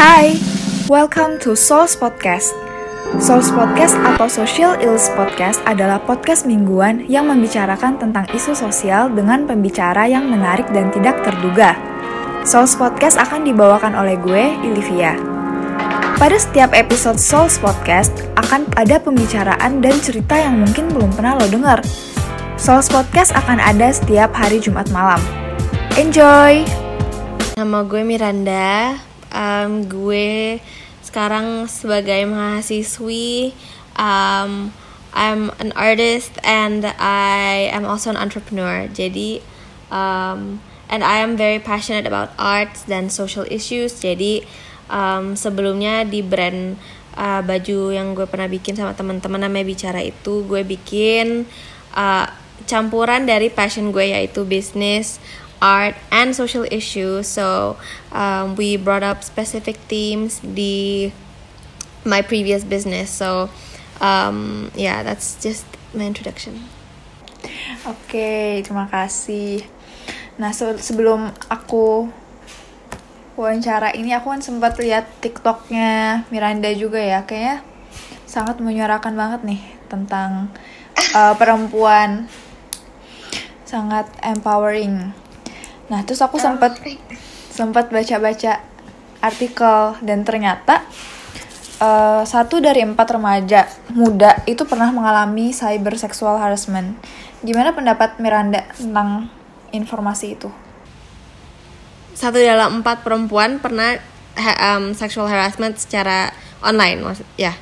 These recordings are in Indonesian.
Hai, welcome to Souls Podcast. Souls Podcast atau Social Ills Podcast adalah podcast mingguan yang membicarakan tentang isu sosial dengan pembicara yang menarik dan tidak terduga. Souls Podcast akan dibawakan oleh gue, Olivia. Pada setiap episode Souls Podcast akan ada pembicaraan dan cerita yang mungkin belum pernah lo dengar. Souls Podcast akan ada setiap hari Jumat malam. Enjoy! Nama gue Miranda, um, gue sekarang sebagai mahasiswi, um, I'm an artist and I am also an entrepreneur. Jadi, um, and I am very passionate about arts dan social issues. Jadi, um, sebelumnya di brand uh, baju yang gue pernah bikin sama teman-teman namanya bicara itu, gue bikin uh, campuran dari passion gue yaitu bisnis art and social issues. So um, we brought up specific themes the my previous business. So um, yeah, that's just my introduction. Oke, terima kasih. Nah, se- sebelum aku wawancara ini, aku kan sempat lihat TikToknya Miranda juga ya, kayaknya sangat menyuarakan banget nih tentang uh, perempuan, sangat empowering. Nah, terus aku sempat sempat baca-baca artikel dan ternyata uh, satu dari empat remaja muda itu pernah mengalami cyber sexual harassment. Gimana pendapat Miranda tentang informasi itu? Satu dalam empat perempuan pernah ha- um, sexual harassment secara online, maksud ya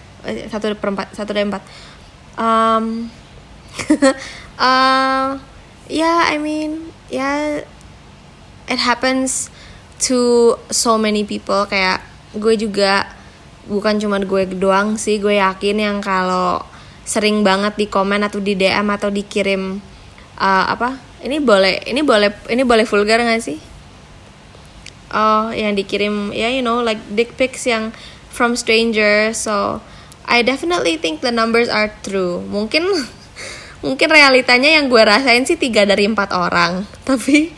satu per empat, satu dari empat. Um, uh, yeah, I mean, yeah, it happens to so many people. Kayak gue juga bukan cuma gue doang sih, gue yakin yang kalau sering banget di komen atau di DM atau dikirim uh, apa? Ini boleh, ini boleh, ini boleh vulgar gak sih? Oh, yang dikirim ya, yeah, you know, like dick pics yang from stranger. So I definitely think the numbers are true. Mungkin mungkin realitanya yang gue rasain sih tiga dari empat orang, tapi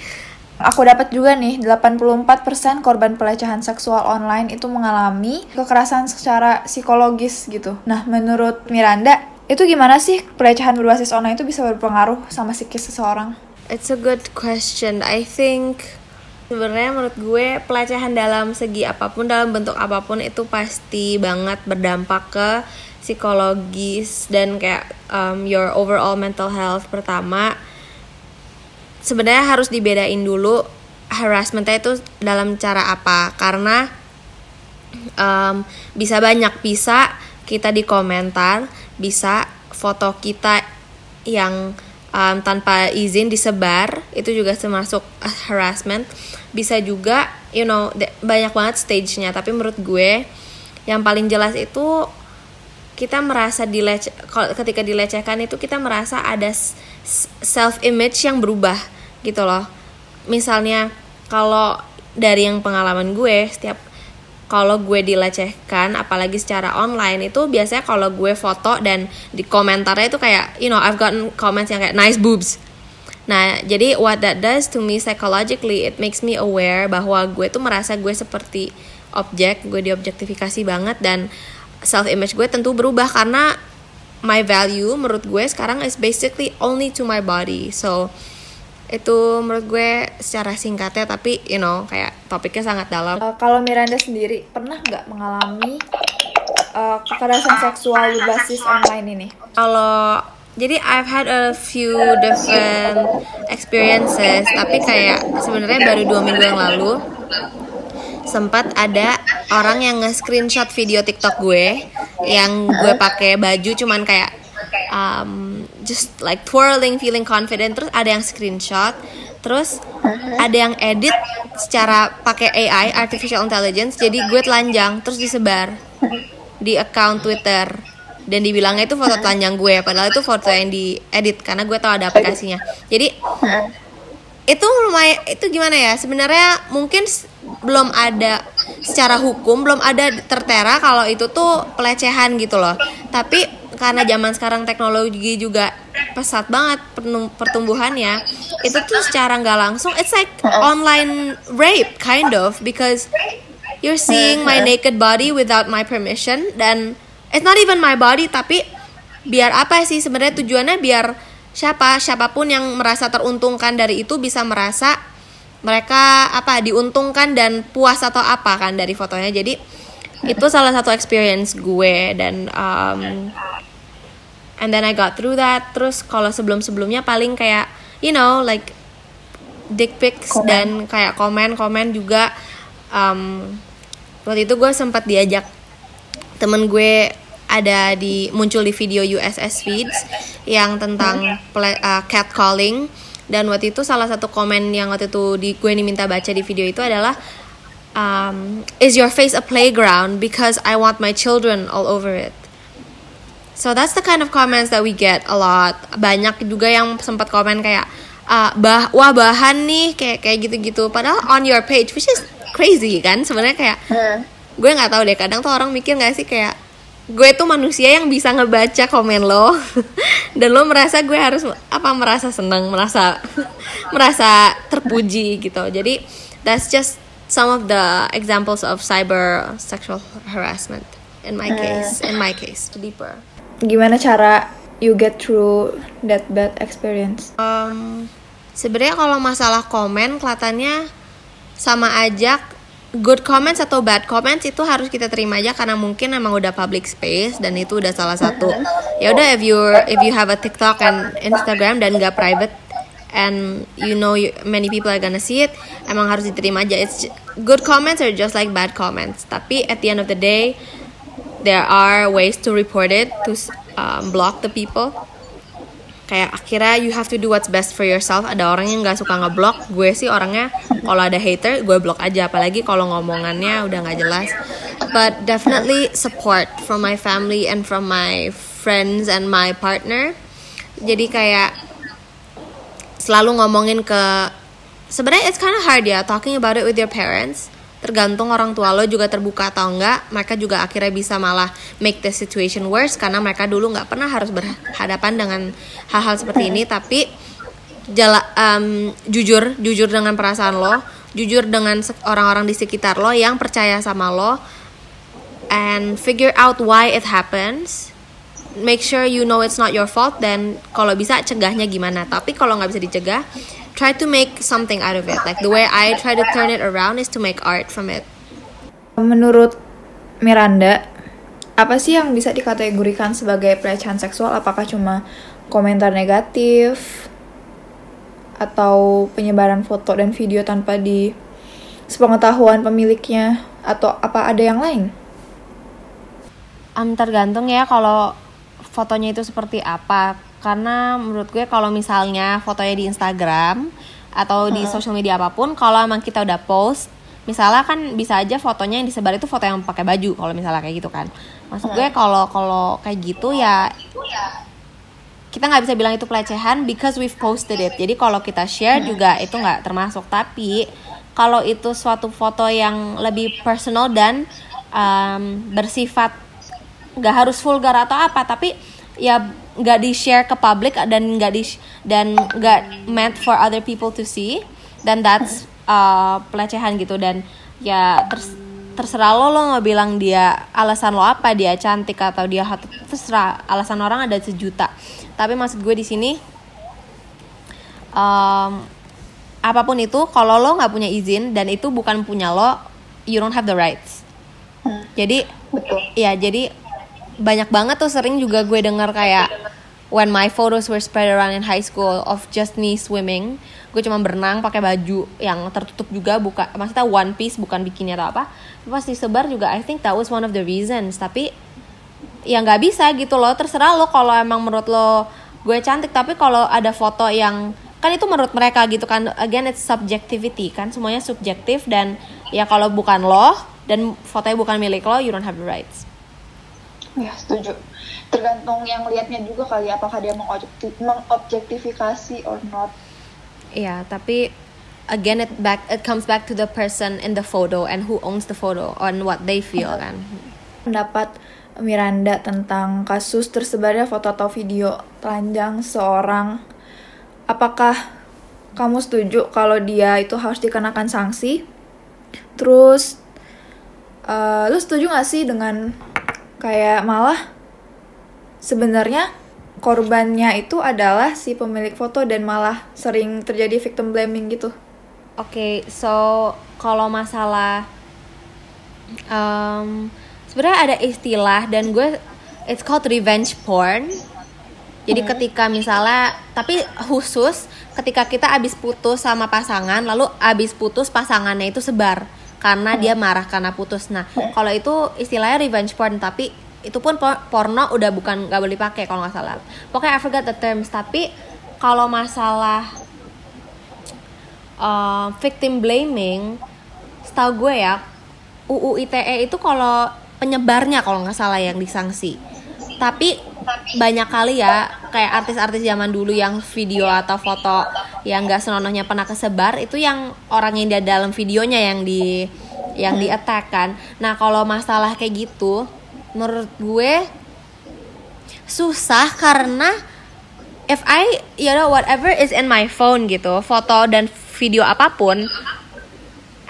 Aku dapat juga nih, 84% korban pelecehan seksual online itu mengalami kekerasan secara psikologis gitu. Nah, menurut Miranda, itu gimana sih pelecehan berbasis online itu bisa berpengaruh sama psikis seseorang? It's a good question. I think sebenarnya menurut gue pelecehan dalam segi apa pun dalam bentuk apa pun itu pasti banget berdampak ke psikologis dan kayak um, your overall mental health pertama sebenarnya harus dibedain dulu harassmentnya itu dalam cara apa. Karena um, bisa banyak bisa kita di komentar bisa foto kita yang um, tanpa izin disebar itu juga termasuk harassment. Bisa juga you know banyak banget stage-nya. Tapi menurut gue yang paling jelas itu kita merasa dilece ketika dilecehkan itu kita merasa ada self image yang berubah gitu loh. Misalnya kalau dari yang pengalaman gue setiap kalau gue dilecehkan apalagi secara online itu biasanya kalau gue foto dan di komentarnya itu kayak you know I've gotten comments yang kayak nice boobs. Nah jadi what that does to me psychologically it makes me aware bahwa gue tuh merasa gue seperti objek gue diobjektifikasi banget dan self image gue tentu berubah karena my value menurut gue sekarang is basically only to my body. So itu menurut gue secara singkatnya tapi you know kayak topiknya sangat dalam. Uh, kalau Miranda sendiri pernah nggak mengalami uh, kekerasan seksual berbasis online ini? Kalau jadi I've had a few different experiences tapi kayak sebenarnya baru dua minggu yang lalu sempat ada orang yang nge-screenshot video TikTok gue yang gue pakai baju cuman kayak um, just like twirling feeling confident. Terus ada yang screenshot terus ada yang edit secara pakai AI artificial intelligence. Jadi gue telanjang terus disebar di account Twitter. Dan dibilangnya itu foto telanjang gue padahal itu foto yang diedit karena gue tahu ada aplikasinya. Jadi itu lumayan itu gimana ya? Sebenarnya mungkin belum ada secara hukum belum ada tertera kalau itu tuh pelecehan gitu loh. Tapi karena zaman sekarang teknologi juga pesat banget pertumbuhannya itu tuh secara nggak langsung it's like online rape kind of because you're seeing my naked body without my permission dan it's not even my body tapi biar apa sih sebenarnya tujuannya? Biar siapa siapa pun yang merasa teruntungkan dari itu bisa merasa mereka apa diuntungkan dan puas atau apa kan dari fotonya. Jadi itu salah satu experience gue dan um, and then I got through that. Terus kalau sebelum sebelumnya paling kayak you know like dick pics komen. dan kayak komen komen juga um, waktu itu gue sempat diajak temen gue ada di muncul di video USS feeds yang tentang play, uh, catcalling dan waktu itu salah satu komen yang waktu itu di gue diminta baca di video itu adalah um, is your face a playground because I want my children all over it So that's the kind of comments that we get a lot. Banyak juga yang sempat komen kayak uh, bah wah bahan nih kayak kayak gitu-gitu. Padahal on your page, which is crazy kan sebenarnya kayak gue nggak tahu deh. Kadang tuh orang mikir nggak sih kayak gue tuh manusia yang bisa ngebaca komen lo dan lo merasa gue harus apa merasa senang merasa merasa terpuji gitu jadi that's just some of the examples of cyber sexual harassment in my hmm. case in my case deeper gimana cara you get through that bad experience? Um, sebenarnya kalau masalah komen kelihatannya sama aja good comments atau bad comments itu harus kita terima aja karena mungkin emang udah public space dan itu udah salah satu. Ya udah if you if you have a TikTok and Instagram dan gak private and you know you, many people are gonna see it emang harus diterima aja. It's good comments are just like bad comments. Tapi at the end of the day there are ways to report it to um, block the people kayak akhirnya you have to do what's best for yourself. Ada orang yang nggak suka ngeblok. Gue sih orangnya kalau ada hater gue blok aja. Apalagi kalau ngomongannya udah nggak jelas. But definitely support from my family and from my friends and my partner. Jadi kayak selalu ngomongin ke sebenarnya it's kind of hard ya talking about it with your parents tergantung orang tua lo juga terbuka atau enggak mereka juga akhirnya bisa malah make the situation worse karena mereka dulu nggak pernah harus berhadapan dengan hal-hal seperti ini. Tapi jala, um, jujur jujur dengan perasaan lo jujur dengan orang-orang di sekitar lo yang percaya sama lo and figure out why it happens. Make sure you know it's not your fault dan kalau bisa cegahnya gimana. Tapi kalau nggak bisa dicegah try to make something out of it. Like the way I try to turn it around is to make art from it. Menurut Miranda, apa sih yang bisa dikategorikan sebagai pelecehan seksual? Apakah cuma komentar negatif atau penyebaran foto dan video tanpa di sepengetahuan pemiliknya atau apa ada yang lain? Um, tergantung ya kalau fotonya itu seperti apa karena menurut gue kalau misalnya fotonya di Instagram atau di hmm. sosial media apa pun kalau emang kita udah post misalnya kan bisa aja fotonya yang disebar itu foto yang pakai baju kalau misalnya kayak gitu kan. Maksud gue kalau kalau kayak gitu ya kita nggak bisa bilang itu pelecehan because we've posted it. Jadi kalau kita share juga itu nggak termasuk. Tapi kalau itu suatu foto yang lebih personal dan um, bersifat nggak harus vulgar atau apa tapi ya nggak di share ke publik dan nggak di dan nggak meant for other people to see dan that's uh, pelecehan gitu dan ya ters, terserah lo lo nggak bilang dia alasan lo apa dia cantik atau dia hot terserah alasan orang ada sejuta tapi maksud gue di sini um, apa pun itu kalau lo nggak punya izin dan itu bukan punya lo you don't have the rights hmm. jadi Betul. ya jadi banyak banget tuh sering juga gue dengar kayak when my photos were spread around in high school of just me swimming gue cuma berenang pakai baju yang tertutup juga buka maksudnya one piece bukan bikini atau apa. Pas disebar juga I think that was one of the reasons. Tapi ya nggak bisa gitu loh terserah lo kalau emang menurut lo gue cantik. Tapi kalau ada foto yang kan itu menurut mereka gitu kan again it's subjectivity kan semuanya subjektif. Dan ya kalau bukan lo dan fotonya bukan milik lo you don't have the rights ya setuju tergantung yang liatnya juga kali ya, apakah dia mengobjektifikasi or not Iya, tapi again it back it comes back to the person in the photo and who owns the photo on what they feel kan. Pendapat Miranda tentang kasus tersebarnya foto atau video telanjang seorang apakah kamu setuju kalau dia itu harus dikenakan sanksi? Terus uh, lu setuju gak sih dengan kayak malah sebenarnya korbannya itu adalah si pemilik foto dan malah sering terjadi victim blaming gitu. Oke, okay, so kalau masalah um, sebenarnya ada istilah dan gue it's called revenge porn. Jadi hmm. ketika misalnya tapi khusus ketika kita abis putus sama pasangan lalu abis putus pasangannya itu sebar karena dia marah karena putus. Nah, kalau itu istilahnya revenge porn tapi itu pun porno udah bukan nggak boleh pakai kalau nggak salah pokoknya I forgot the terms tapi kalau masalah uh, victim blaming setahu gue ya UU ITE itu kalau penyebarnya kalau nggak salah yang disanksi tapi banyak kali ya kayak artis-artis zaman dulu yang video atau foto yang nggak senonohnya pernah kesebar itu yang orang yang di dalam videonya yang di yang di attack kan. Nah kalau masalah kayak gitu menurut gue susah karena if I you know whatever is in my phone gitu foto dan video apa pun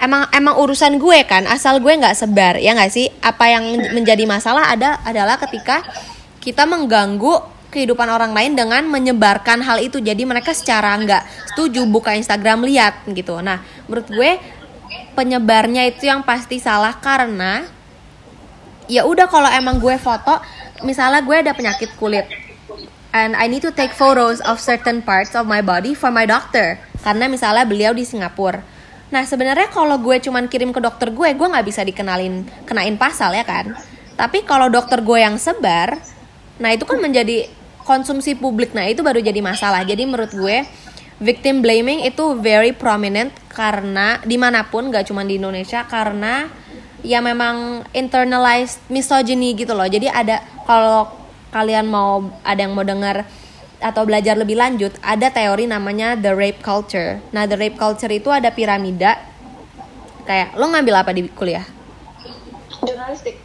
emang emang urusan gue kan asal gue nggak sebar ya nggak sih? Apa yang menjadi masalah ada adalah ketika kita mengganggu kehidupan orang lain dengan menyebarkan hal itu. Jadi mereka secara nggak setuju buka Instagram lihat gitu. Nah menurut gue penyebarnya itu yang pasti salah karena ya udah kalau emang gue foto misalnya gue ada penyakit kulit and I need to take photos of certain parts of my body for my doctor karena misalnya beliau di Singapura. Nah sebenarnya kalau gue cuman kirim ke dokter gue gue nggak bisa dikenalin kenain pasal ya kan? Tapi kalau dokter gue yang sebar nah itu kan menjadi konsumsi publik. Nah itu baru jadi masalah. Jadi menurut gue victim blaming itu very prominent karena di mana pun gak cuma di Indonesia karena ya memang internalized misogyny gitu loh. Jadi ada kalau kalian mau ada yang mau dengar atau belajar lebih lanjut ada teori namanya the rape culture. Nah the rape culture itu ada piramida. Kayak lo ngambil apa di kuliah? Jurnalistik.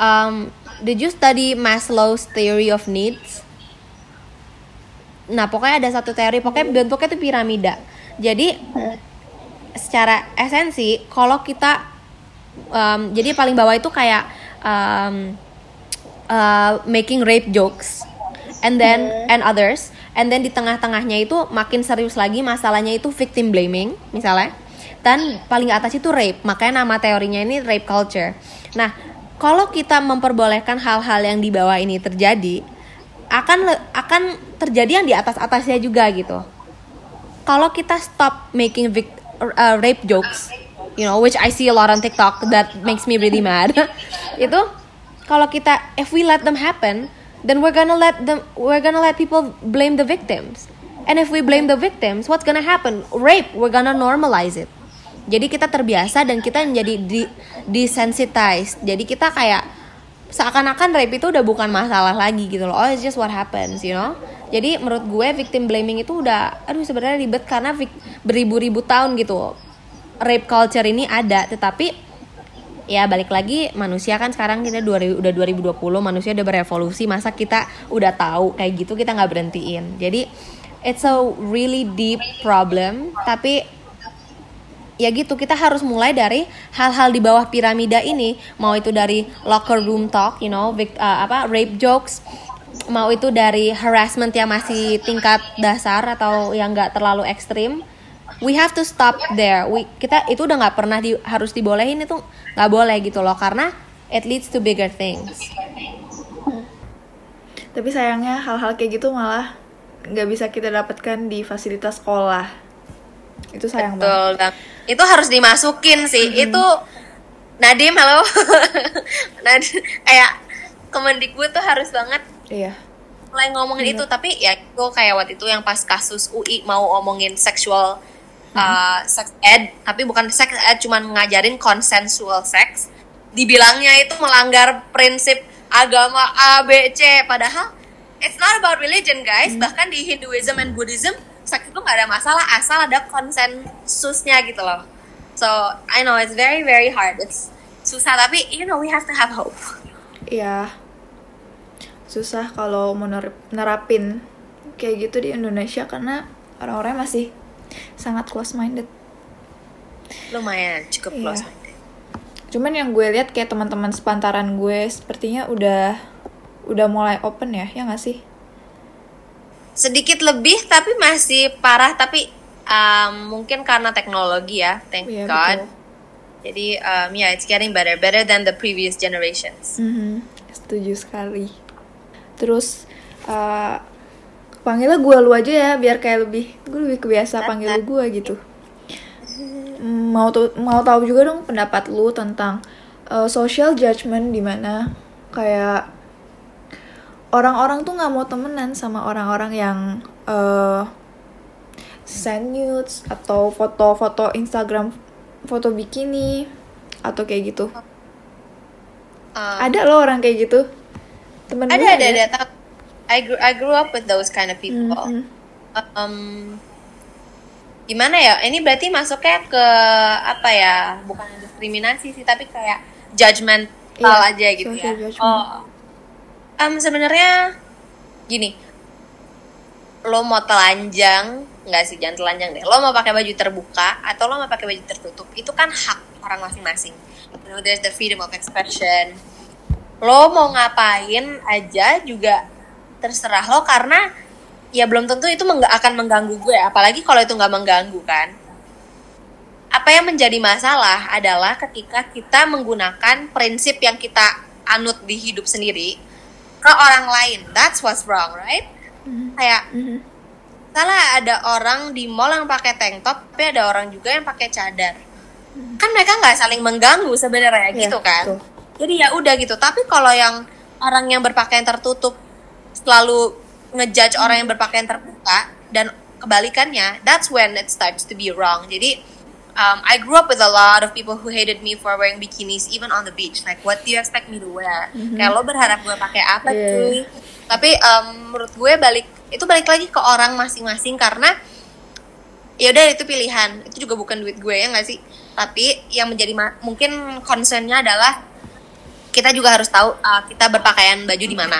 Um, did you study Maslow's theory of needs? Nah pokoknya ada satu teori pokoknya bentuknya itu piramida. Jadi hmm. secara esensi kalau kita um, jadi paling bawah itu kayak um, uh, making rape jokes and then yeah. and others and then di tengah-tengahnya itu makin serius lagi masalahnya itu victim blaming misalnya. Dan paling atas itu rape makanya nama teorinya ini rape culture. Nah kalau kita memperbolehkan hal-hal yang di bawah ini terjadi akan akan terjadi yang di atas atasnya juga gitu. Kalau kita stop making vic, uh, rape jokes you know which I see a lot on TikTok that makes me really mad itu kalau kita if we let them happen then we're gonna let them we're gonna let people blame the victims. And if we blame the victims what's gonna happen? Rape we're gonna normalize it jadi kita terbiasa dan kita menjadi di, desensitized. Jadi kita kayak seakan-akan rape itu udah bukan masalah lagi gitu loh. Oh it's just what happens you know? Jadi menurut gue victim blaming itu udah aduh sebenarnya ribet karena beribu-ribu tahun gitu. Rape culture ini ada tetapi ya balik lagi manusia kan sekarang kita 2000, udah 2020 manusia udah berevolusi masa kita udah tahu kayak gitu kita nggak berhentiin. Jadi it's a really deep problem tapi ya gitu kita harus mulai dari hal-hal di bawah piramida ini. Mau itu dari locker room talk you know uh, apa rape jokes. Mau itu dari harassment yang masih tingkat dasar atau yang nggak terlalu ekstrim. We have to stop there. We kita itu udah nggak pernah di, harus dibolehin itu nggak boleh gitu loh karena it leads to bigger things. Tapi sayangnya hal-hal kayak gitu malah nggak bisa kita dapatkan di fasilitas sekolah itu sayang Betul, banget. itu harus dimasukin sih. Mm -hmm. itu Nadim halo. Nadim kayak Kemendikbud tuh harus banget iya. mulai ngomongin iya. itu. Tapi ya itu kayak waktu itu yang pas kasus UI mau ngomongin seksual uh, sex ed tapi bukan sex ed cuman ngajarin consensual sex. Dibilangnya itu melanggar prinsip agama A B C. Padahal it's not about religion guys. Hmm. bahkan di Hinduism and Buddhism seks itu nggak ada masalah asal ada konsensusnya gitu loh. So I know it's very very hard. It's susah tapi you know we have to have hope. Iya. Susah kalau menerapin kayak gitu di Indonesia karena orang-orang masih sangat close minded lumayan cukup iya. close minded cuman yang gue lihat kayak teman-teman sepantaran gue sepertinya udah udah mulai open ya ya nggak sih sedikit lebih tapi masih parah tapi um, mungkin karena teknologi ya thank Iya, god. betul. jadi um, yeah it's getting better better than the previous generations. Mhm, setuju sekali. Terus eh panggilnya gue lu aja ya biar kayak lebih gue lebih kebiasa panggil lu gue gitu. Mm, mau tuh mau tahu juga dong pendapat lu tentang eh, social judgment di mana. Kayak orang-orang tuh nggak mau temenan sama orang-orang yang eh send nudes atau foto-foto Instagram foto bikini atau kayak gitu. Um, ada loh orang kayak gitu. Temen ada ada ada. tak- I grew I grew up with those kind of people. Mhm. um, gimana ya? Ini berarti masuknya ke apa ya? Bukan diskriminasi sih tapi kayak judgmental Iya, aja gitu ya. judgment. oh um, sebenarnya gini lo mau telanjang nggak sih? Jangan telanjang deh. Lo mau pakai baju terbuka atau lo mau pakai baju tertutup itu kan hak orang masing-masing. You know, there's the freedom of expression lo mau ngapain aja juga terserah lo karena ya belum tentu itu mengga- akan mengganggu gue. Apalagi kalau itu nggak mengganggu kan? Apa yang menjadi masalah adalah ketika kita menggunakan prinsip yang kita anut di hidup sendiri ke orang lain. That's what's wrong right? Mhm. kayak Mhm. salah ada orang di mall yang pakai tank top tapi ada orang juga yang pakai cadar. Kan mereka nggak saling mengganggu sebenarnya Iya, gitu kan? betul. jadi ya udah gitu. Tapi kalau yang orang yang berpakaian tertutup selalu ngejudge orang yang berpakaian terbuka dan kebalikannya that's when it starts to be wrong. Jadi um, I grew up with a lot of people who hated me for wearing bikinis even on the beach. Like what do you expect me to wear? Kayak lo berharap gue pakai apa Yeah. cuy? Tapi um, menurut gue balik itu balik lagi ke orang masing-masing karena ya udah itu pilihan. Itu juga bukan duit gue ya nggak sih? Tapi yang menjadi ma- mungkin concernnya adalah kita juga harus tahu uh, kita berpakaian baju di mana.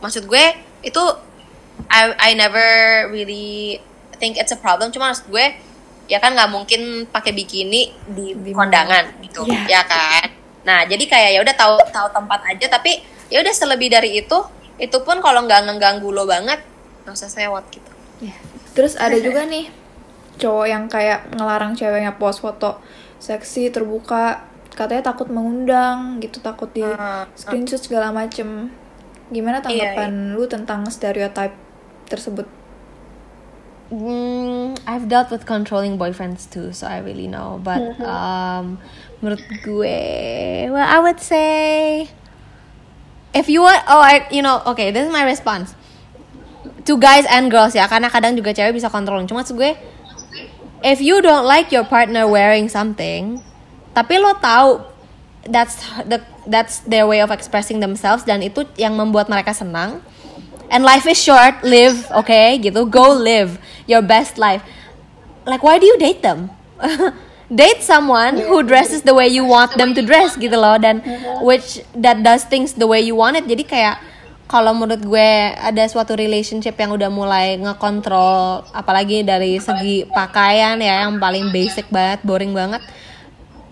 Maksud gue itu I I never really think it's a problem. Cuma maksud gue ya kan nggak mungkin pakai bikini di, Di kondangan gitu Iya. ya kan nah jadi kayak ya udah tahu tahu tempat aja tapi ya udah selebih dari itu itu pun kalau nggak ngeganggu lo banget nggak usah sewot gitu Iya. Terus ada juga nih cowok yang kayak ngelarang ceweknya post foto seksi terbuka, katanya takut mengundang gitu, takut di Hmm, screenshot segala macem. Gimana Iya, tanggapan lu tentang stereotype tersebut? Hmm, I've dealt with controlling boyfriends too, so I really know. But um, menurut gue, well, I would say, if you want, oh, I, you know, okay, this is my response to guys and girls ya, karena kadang juga cewek bisa controlling. Cuma gue, if you don't like your partner wearing something, tapi lo tahu that's the that's their way of expressing themselves dan itu yang membuat mereka senang. And life is short, live, okay, gitu. Go live your best life. Like why do you date them? date someone who dresses the way you want them to dress gitu loh dan which that does things the way you want it. Jadi kayak kalau menurut gue ada suatu relationship yang udah mulai ngekontrol apalagi dari segi pakaian ya yang paling basic banget, boring banget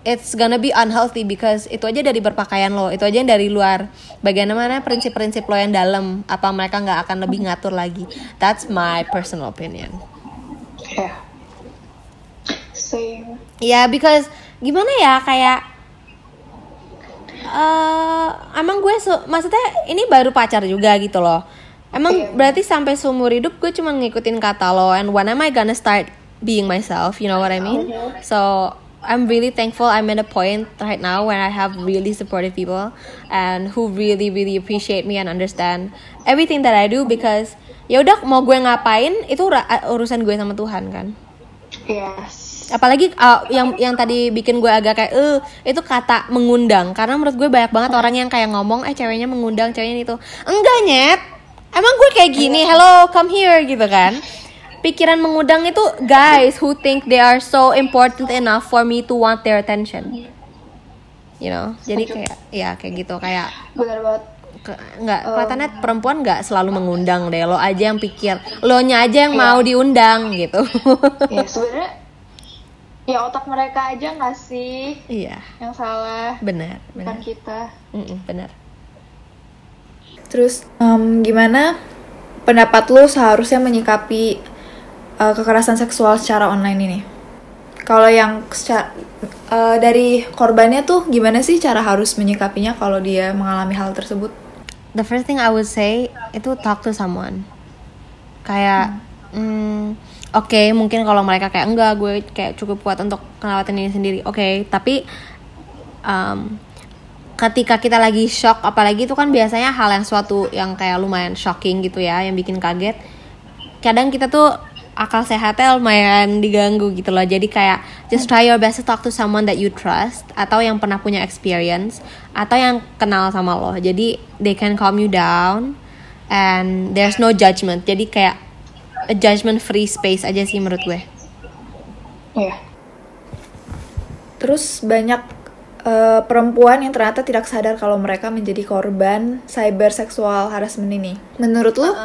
it's gonna be unhealthy because itu aja dari berpakaian lo, itu aja yang dari luar. Bagaimana prinsip-prinsip lo yang dalam, apa mereka nggak akan lebih ngatur lagi? That's my personal opinion. Yeah. Same. Ya, because gimana ya kayak eh emang gue su- maksudnya ini baru pacar juga gitu loh. Emang Iya. berarti sampai seumur hidup gue cuma ngikutin kata lo and when am I gonna start being myself, you know what I mean? So I'm really thankful I'm at a point right now where I have really supportive people and who really really appreciate me and understand everything that I do because ya udah mau gue ngapain itu urusan gue sama Tuhan kan? Yes. apalagi uh, yang yang tadi bikin gue agak kayak eh itu kata mengundang. Karena menurut gue banyak banget orang yang kayak ngomong eh ceweknya mengundang ceweknya itu. Enggak nyet. Emang gue kayak gini hello come here gitu kan pikiran mengundang itu guys who think they are so important enough for me to want their attention? You know? Jadi kayak ya kayak gitu. Kayak Benar banget. ke- nggak kelihatannya perempuan nggak selalu mengundang deh. Lo aja yang pikir lo nya aja yang mau diundang gitu. Ya sebenarnya ya otak mereka aja nggak sih iya. yang salah? Benar bukan benar. kita. Mm-mm, benar. Terus em, gimana pendapat lu seharusnya menyikapi eh, kekerasan seksual secara online ini. Kalau yang seca- eh, dari korbannya tuh gimana sih cara harus menyikapinya kalau dia mengalami hal tersebut? The first thing I would say itu talk to someone. Kayak hmm, oke mungkin kalau mereka kayak enggak gue kayak cukup kuat untuk ngelawatin ini sendiri. Oke tapi um, ketika kita lagi shock apalagi itu kan biasanya hal yang suatu yang kayak lumayan shocking gitu ya yang bikin kaget kadang kita tuh akal sehatnya lumayan diganggu gitu loh. Jadi kayak just try your best to talk to someone that you trust atau yang pernah punya experience atau yang kenal sama lo. Jadi they can calm you down and there's no judgment. Jadi kayak a judgment free space aja sih menurut gue. Iya. Terus banyak eh, perempuan yang ternyata tidak sadar kalau mereka menjadi korban cyber seksual harassment ini. Menurut lu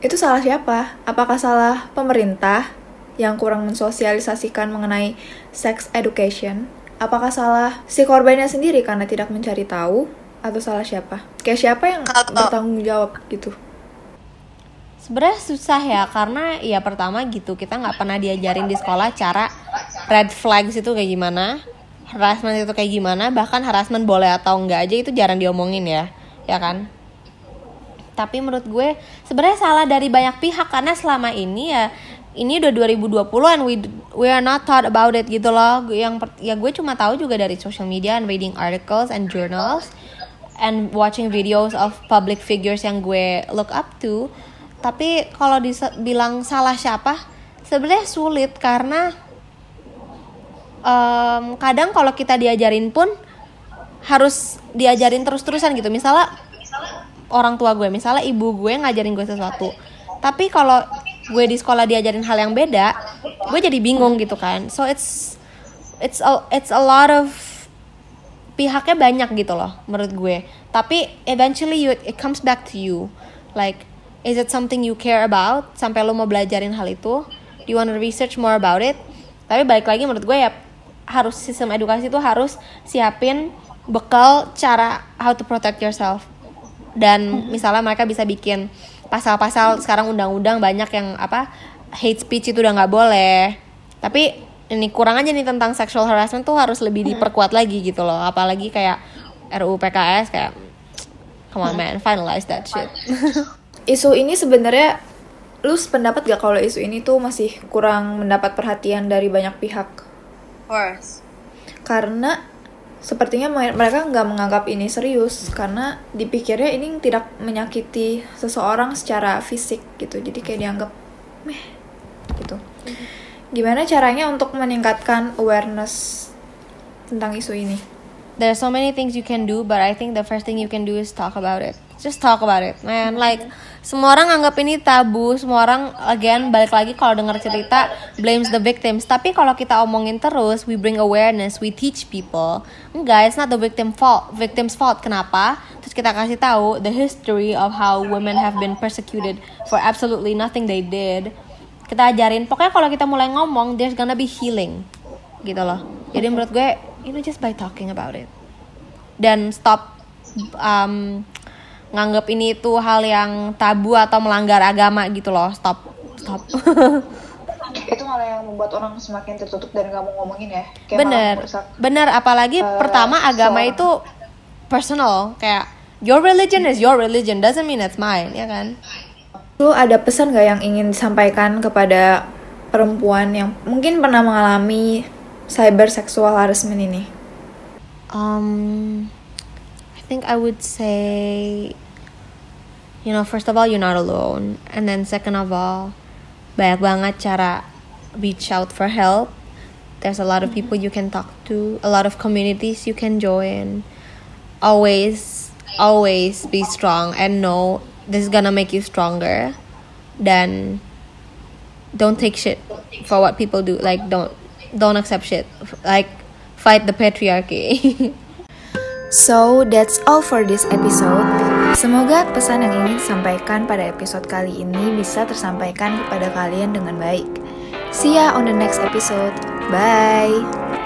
itu salah siapa? Apakah salah pemerintah yang kurang mensosialisasikan mengenai sex education? Apakah salah si korbannya sendiri karena tidak mencari tahu? Atau salah siapa? Kayak siapa yang bertanggung jawab gitu? sebenarnya susah ya karena ya pertama gitu kita nggak pernah diajarin di sekolah cara red flags itu kayak gimana harassment itu kayak gimana bahkan harassment boleh atau enggak aja itu jarang diomongin ya ya kan tapi menurut gue sebenarnya salah dari banyak pihak karena selama ini ya ini udah 2020 and we we are not taught about it gitu loh. Yang ya gue cuma tahu juga dari social media and reading articles and journals and watching videos of public figures yang gue look up to. Tapi kalau dibilang salah siapa sebenarnya sulit karena em, kadang kalau kita diajarin pun harus diajarin terus-terusan gitu. Misalnya orang tua gue. Misalnya ibu gue ngajarin gue sesuatu. Tapi kalau gue di sekolah diajarin hal yang beda gue jadi bingung gitu kan. So it's it's a, it's a lot of pihaknya banyak gitu loh menurut gue. Tapi eventually you, it comes back to you. Like is it something you care about? Sampai lo mau belajarin hal itu? Do you want to research more about it? Tapi balik lagi menurut gue ya harus sistem edukasi itu harus siapin bekal cara how to protect yourself dan misalnya mereka bisa bikin pasal-pasal sekarang undang-undang banyak yang apa hate speech itu udah nggak boleh. Tapi ini kurang aja nih tentang sexual harassment tuh harus lebih diperkuat lagi gitu loh. Apalagi kayak RUU PKS kayak come on man finalize that shit. Isu ini sebenarnya lu pendapat gak kalau isu ini tuh masih kurang mendapat perhatian dari banyak pihak? course. Karena sepertinya me- mereka nggak menganggap ini serius karena dipikirnya ini tidak menyakiti seseorang secara fisik gitu. Jadi kayak dianggap meh gitu. Gimana caranya untuk meningkatkan awareness tentang isu ini? There's so many things you can do but I think the first thing you can do is talk about it. Just talk about it man. Like semua orang anggap ini tabu. Semua orang again balik lagi kalau dengar cerita blames the victims. Tapi kalau kita omongin terus we bring awareness we teach people. Enggak it's not the victim fault victim's fault. Kenapa? Terus kita kasih tahu the history of how women have been persecuted for absolutely nothing they did. Kita ajarin. Pokoknya kalau kita mulai ngomong there's gonna be healing. Gitu loh. Jadi menurut gue you know just by talking about it. Dan stop um, nganggap ini tuh hal yang tabu atau melanggar agama gitu loh stop stop Itu malah yang membuat orang semakin tertutup dan gak mau ngomongin ya. Kayak bener merusak. bener apalagi eh, pertama agama seorang. itu personal kayak your religion is your religion doesn't mean it's mine ya kan lu ada pesan gak yang ingin disampaikan kepada perempuan yang mungkin pernah mengalami cyber sexual harassment ini Um, think I would say, you know, first of all, you're not alone, and then second of all, banyak banget cara reach out for help. There's a lot of people mm-hmm. you can talk to, a lot of communities you can join. Always, always be strong and know this is gonna make you stronger. Then, don't take shit for what people do. Like, don't, don't accept shit. Like, fight the patriarchy. So, that's all for this episode. Semoga pesan yang ingin disampaikan pada episode kali ini bisa tersampaikan kepada kalian dengan baik. See ya on the next episode. Bye.